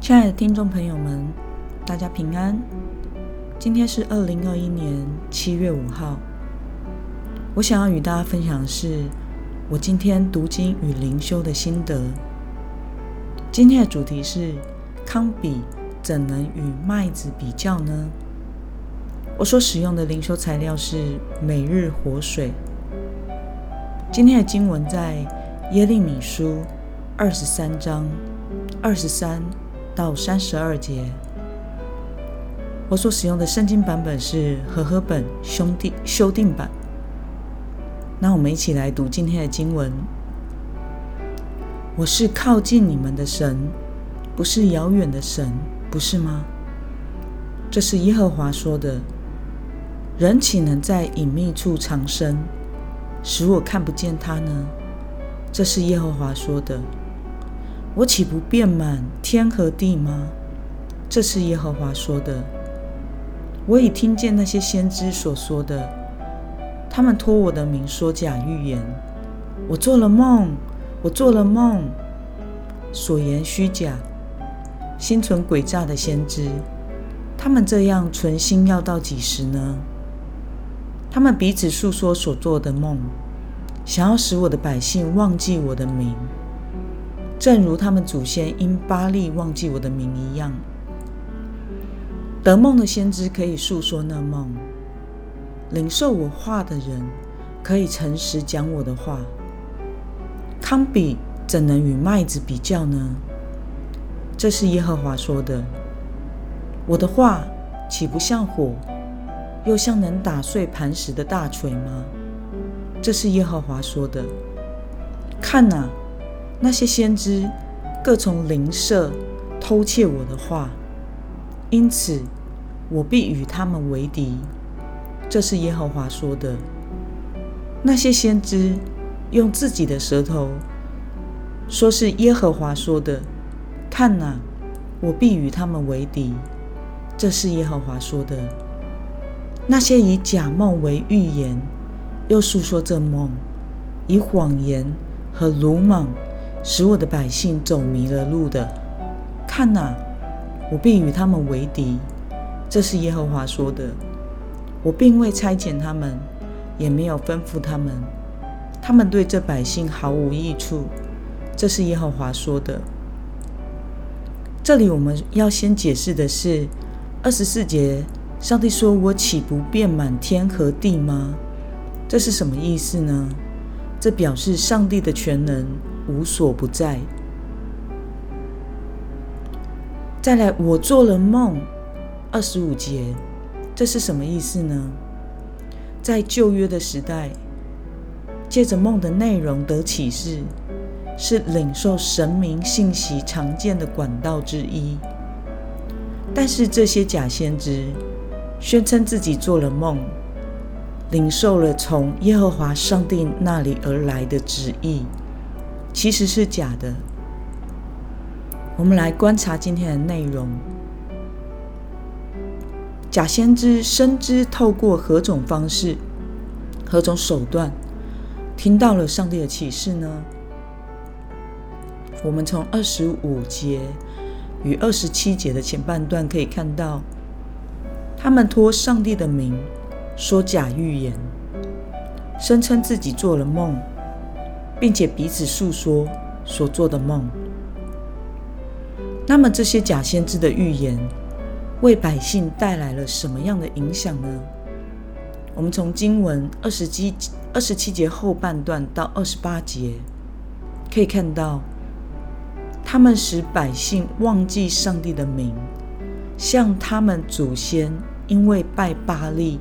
亲爱的听众朋友们，大家平安。今天是二零二一年七月五号。我想要与大家分享的是我今天读经与灵修的心得。今天的主题是：康比怎能与麦子比较呢？我所使用的灵修材料是每日活水。今天的经文在耶利米书二十三章二十三。到三十二节，我所使用的圣经版本是和合本兄弟修订版。那我们一起来读今天的经文。我是靠近你们的神，不是遥远的神，不是吗？这是耶和华说的。人岂能在隐秘处藏身，使我看不见他呢？这是耶和华说的。我岂不遍满天和地吗？这是耶和华说的。我已听见那些先知所说的，他们托我的名说假预言。我做了梦，我做了梦，所言虚假，心存诡诈的先知，他们这样存心要到几时呢？他们彼此诉说所做的梦，想要使我的百姓忘记我的名。正如他们祖先因巴利忘记我的名一样，得梦的先知可以诉说那梦，领受我话的人可以诚实讲我的话。康比怎能与麦子比较呢？这是耶和华说的。我的话岂不像火，又像能打碎磐石的大锤吗？这是耶和华说的。看哪！那些先知各从邻舍偷窃我的话，因此我必与他们为敌。这是耶和华说的。那些先知用自己的舌头说是耶和华说的，看哪，我必与他们为敌。这是耶和华说的。那些以假梦为预言，又诉说这梦，以谎言和鲁莽。使我的百姓走迷了路的，看哪，我必与他们为敌。这是耶和华说的。我并未差遣他们，也没有吩咐他们，他们对这百姓毫无益处。这是耶和华说的。这里我们要先解释的是二十四节，上帝说：“我岂不遍满天和地吗？”这是什么意思呢？这表示上帝的全能。无所不在。再来，我做了梦，二十五节，这是什么意思呢？在旧约的时代，借着梦的内容得启示，是领受神明信息常见的管道之一。但是这些假先知宣称自己做了梦，领受了从耶和华上帝那里而来的旨意。其实是假的。我们来观察今天的内容。假先知深知透过何种方式、何种手段听到了上帝的启示呢？我们从二十五节与二十七节的前半段可以看到，他们托上帝的名说假预言，声称自己做了梦。并且彼此诉说所做的梦。那么这些假先知的预言为百姓带来了什么样的影响呢？我们从经文二十七二十七节后半段到二十八节可以看到，他们使百姓忘记上帝的名，像他们祖先因为拜巴利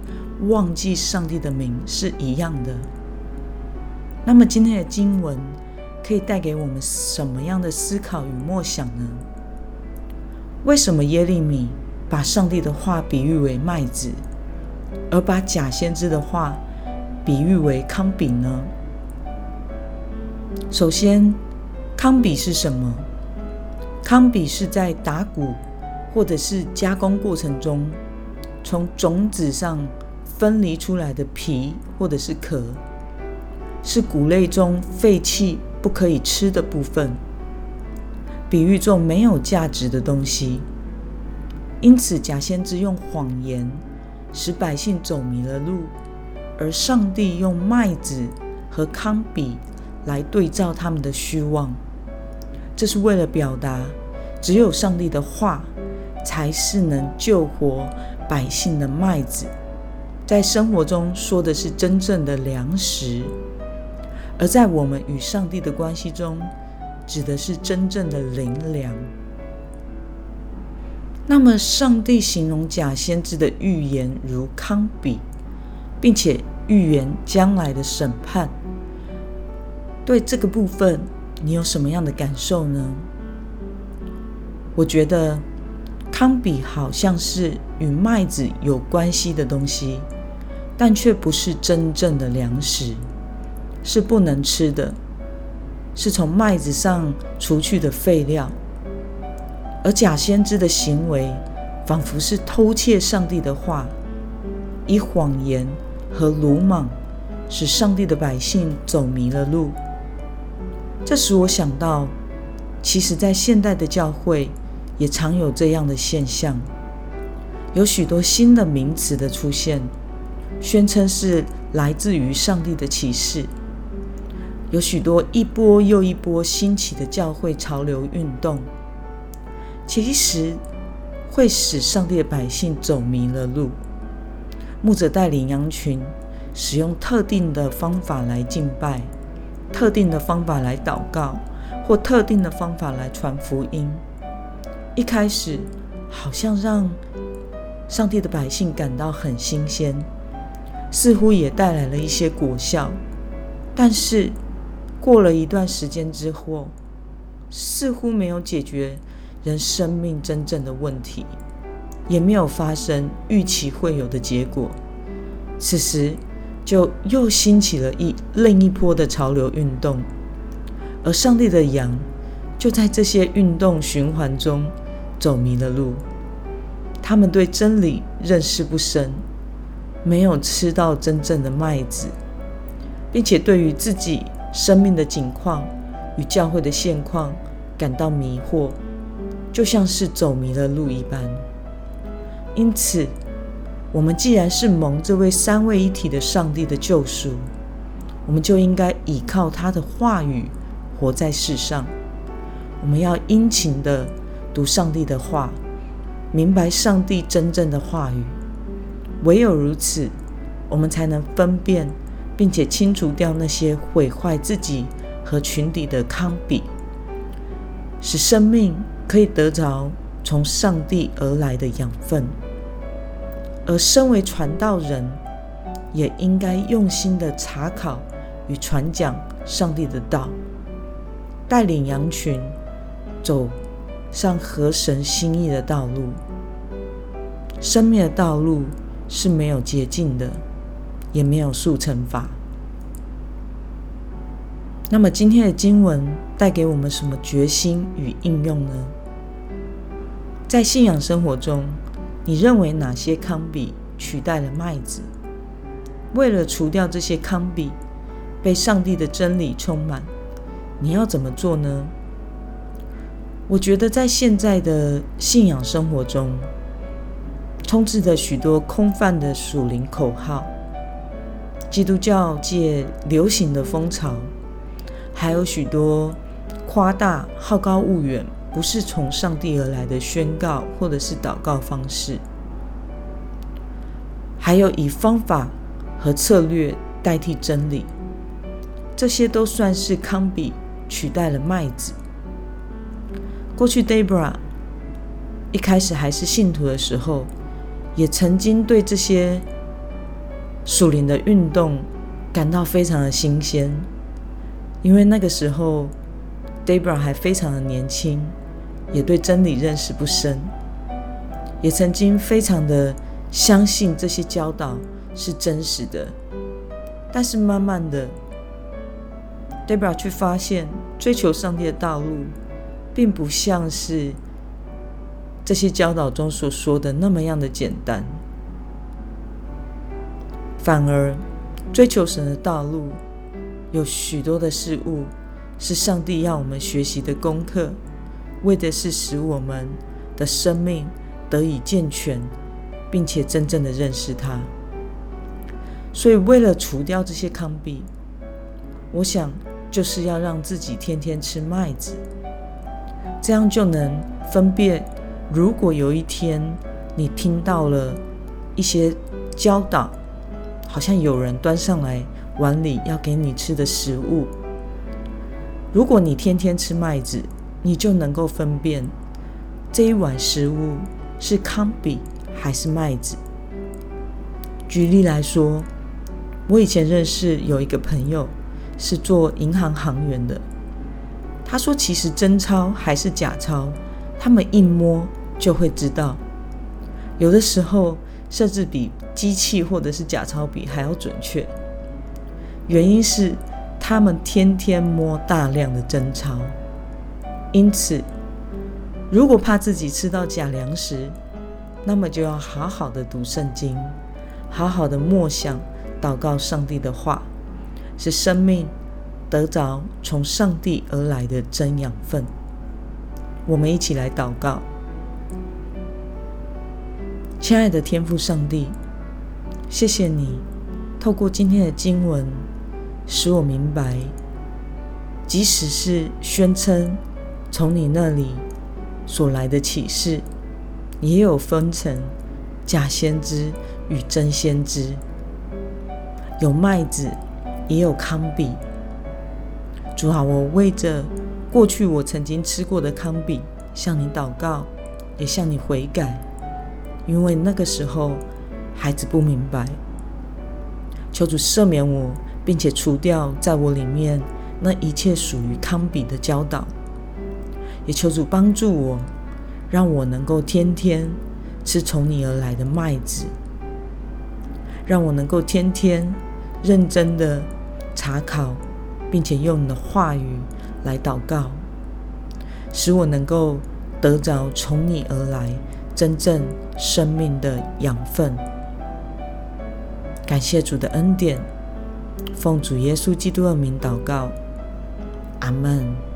忘记上帝的名是一样的。那么今天的经文可以带给我们什么样的思考与默想呢？为什么耶利米把上帝的话比喻为麦子，而把假先知的话比喻为糠比呢？首先，糠比是什么？糠比是在打谷或者是加工过程中，从种子上分离出来的皮或者是壳。是谷类中废弃不可以吃的部分。比喻作没有价值的东西。因此，假先知用谎言使百姓走迷了路，而上帝用麦子和糠比来对照他们的虚妄。这是为了表达，只有上帝的话才是能救活百姓的麦子，在生活中说的是真正的粮食；而在我们与上帝的关系中，指的是真正的灵粮。那么，上帝形容假先知的预言如糠比，并且预言将来的审判。对这个部分，你有什么样的感受呢？我觉得糠比好像是与麦子有关系的东西，但却不是真正的粮食，是不能吃的，是从麦子上除去的废料。而假先知的行为，仿佛是偷窃上帝的话，以谎言和鲁莽，使上帝的百姓走迷了路。这使我想到，其实，在现代的教会，也常有这样的现象：有许多新的名词的出现，宣称是来自于上帝的启示；有许多一波又一波兴起的教会潮流运动。其实会使上帝的百姓走迷了路。牧者带领羊群，使用特定的方法来敬拜，特定的方法来祷告，或特定的方法来传福音。一开始好像让上帝的百姓感到很新鲜，似乎也带来了一些果效。但是过了一段时间之后，似乎没有解决。人生命真正的问题，也没有发生预期会有的结果。此时，就又兴起了一另一波的潮流运动，而上帝的羊就在这些运动循环中走迷了路。他们对真理认识不深，没有吃到真正的麦子，并且对于自己生命的境况与教会的现况感到迷惑。就像是走迷了路一般，因此，我们既然是蒙这位三位一体的上帝的救赎，我们就应该倚靠他的话语活在世上。我们要殷勤的读上帝的话，明白上帝真正的话语。唯有如此，我们才能分辨，并且清除掉那些毁坏自己和群体的糠比，使生命。可以得着从上帝而来的养分，而身为传道人，也应该用心的查考与传讲上帝的道，带领羊群走上合神心意的道路。生命的道路是没有捷径的，也没有速成法。那么今天的经文带给我们什么决心与应用呢？在信仰生活中，你认为哪些糠比取代了麦子？为了除掉这些糠比，被上帝的真理充满，你要怎么做呢？我觉得在现在的信仰生活中，充斥着许多空泛的属灵口号，基督教界流行的风潮，还有许多夸大、好高骛远。不是从上帝而来的宣告，或者是祷告方式，还有以方法和策略代替真理，这些都算是康比取代了麦子。过去 Debra 一开始还是信徒的时候，也曾经对这些属灵的运动感到非常的新鲜，因为那个时候 Debra 还非常的年轻。也对真理认识不深，也曾经非常的相信这些教导是真实的，但是慢慢的，Debra 却发现追求上帝的道路，并不像是这些教导中所说的那么样的简单，反而追求神的道路有许多的事物是上帝要我们学习的功课。为的是使我们的生命得以健全，并且真正的认识它。所以，为了除掉这些糠比，我想就是要让自己天天吃麦子，这样就能分辨。如果有一天你听到了一些教导，好像有人端上来碗里要给你吃的食物，如果你天天吃麦子，你就能够分辨这一碗食物是糠比还是麦子。举例来说。我以前认识有一个朋友是做银行行员的，他说其实真钞还是假钞，他们一摸就会知道，有的时候甚至比机器或者是假钞比还要准确。原因是他们天天摸大量的真钞，因此如果怕自己吃到假粮食，那么就要好好的读圣经，好好的默想。祷告上帝的话，使生命得着从上帝而来的真养分。我们一起来祷告，亲爱的天父上帝，谢谢你透过今天的经文，使我明白，即使是宣称从你那里所来的启示，也有分成假先知与真先知。有麦子，也有糠比。主啊，我为着过去我曾经吃过的糠比，向你祷告，也向你悔改，因为那个时候孩子不明白。求主赦免我，并且除掉在我里面那一切属于康比的教导。也求主帮助我，让我能够天天吃从你而来的麦子，让我能够天天。认真的查考，并且用你的话语来祷告，使我能够得着从你而来真正生命的养分。感谢主的恩典，奉主耶稣基督的名祷告，阿门。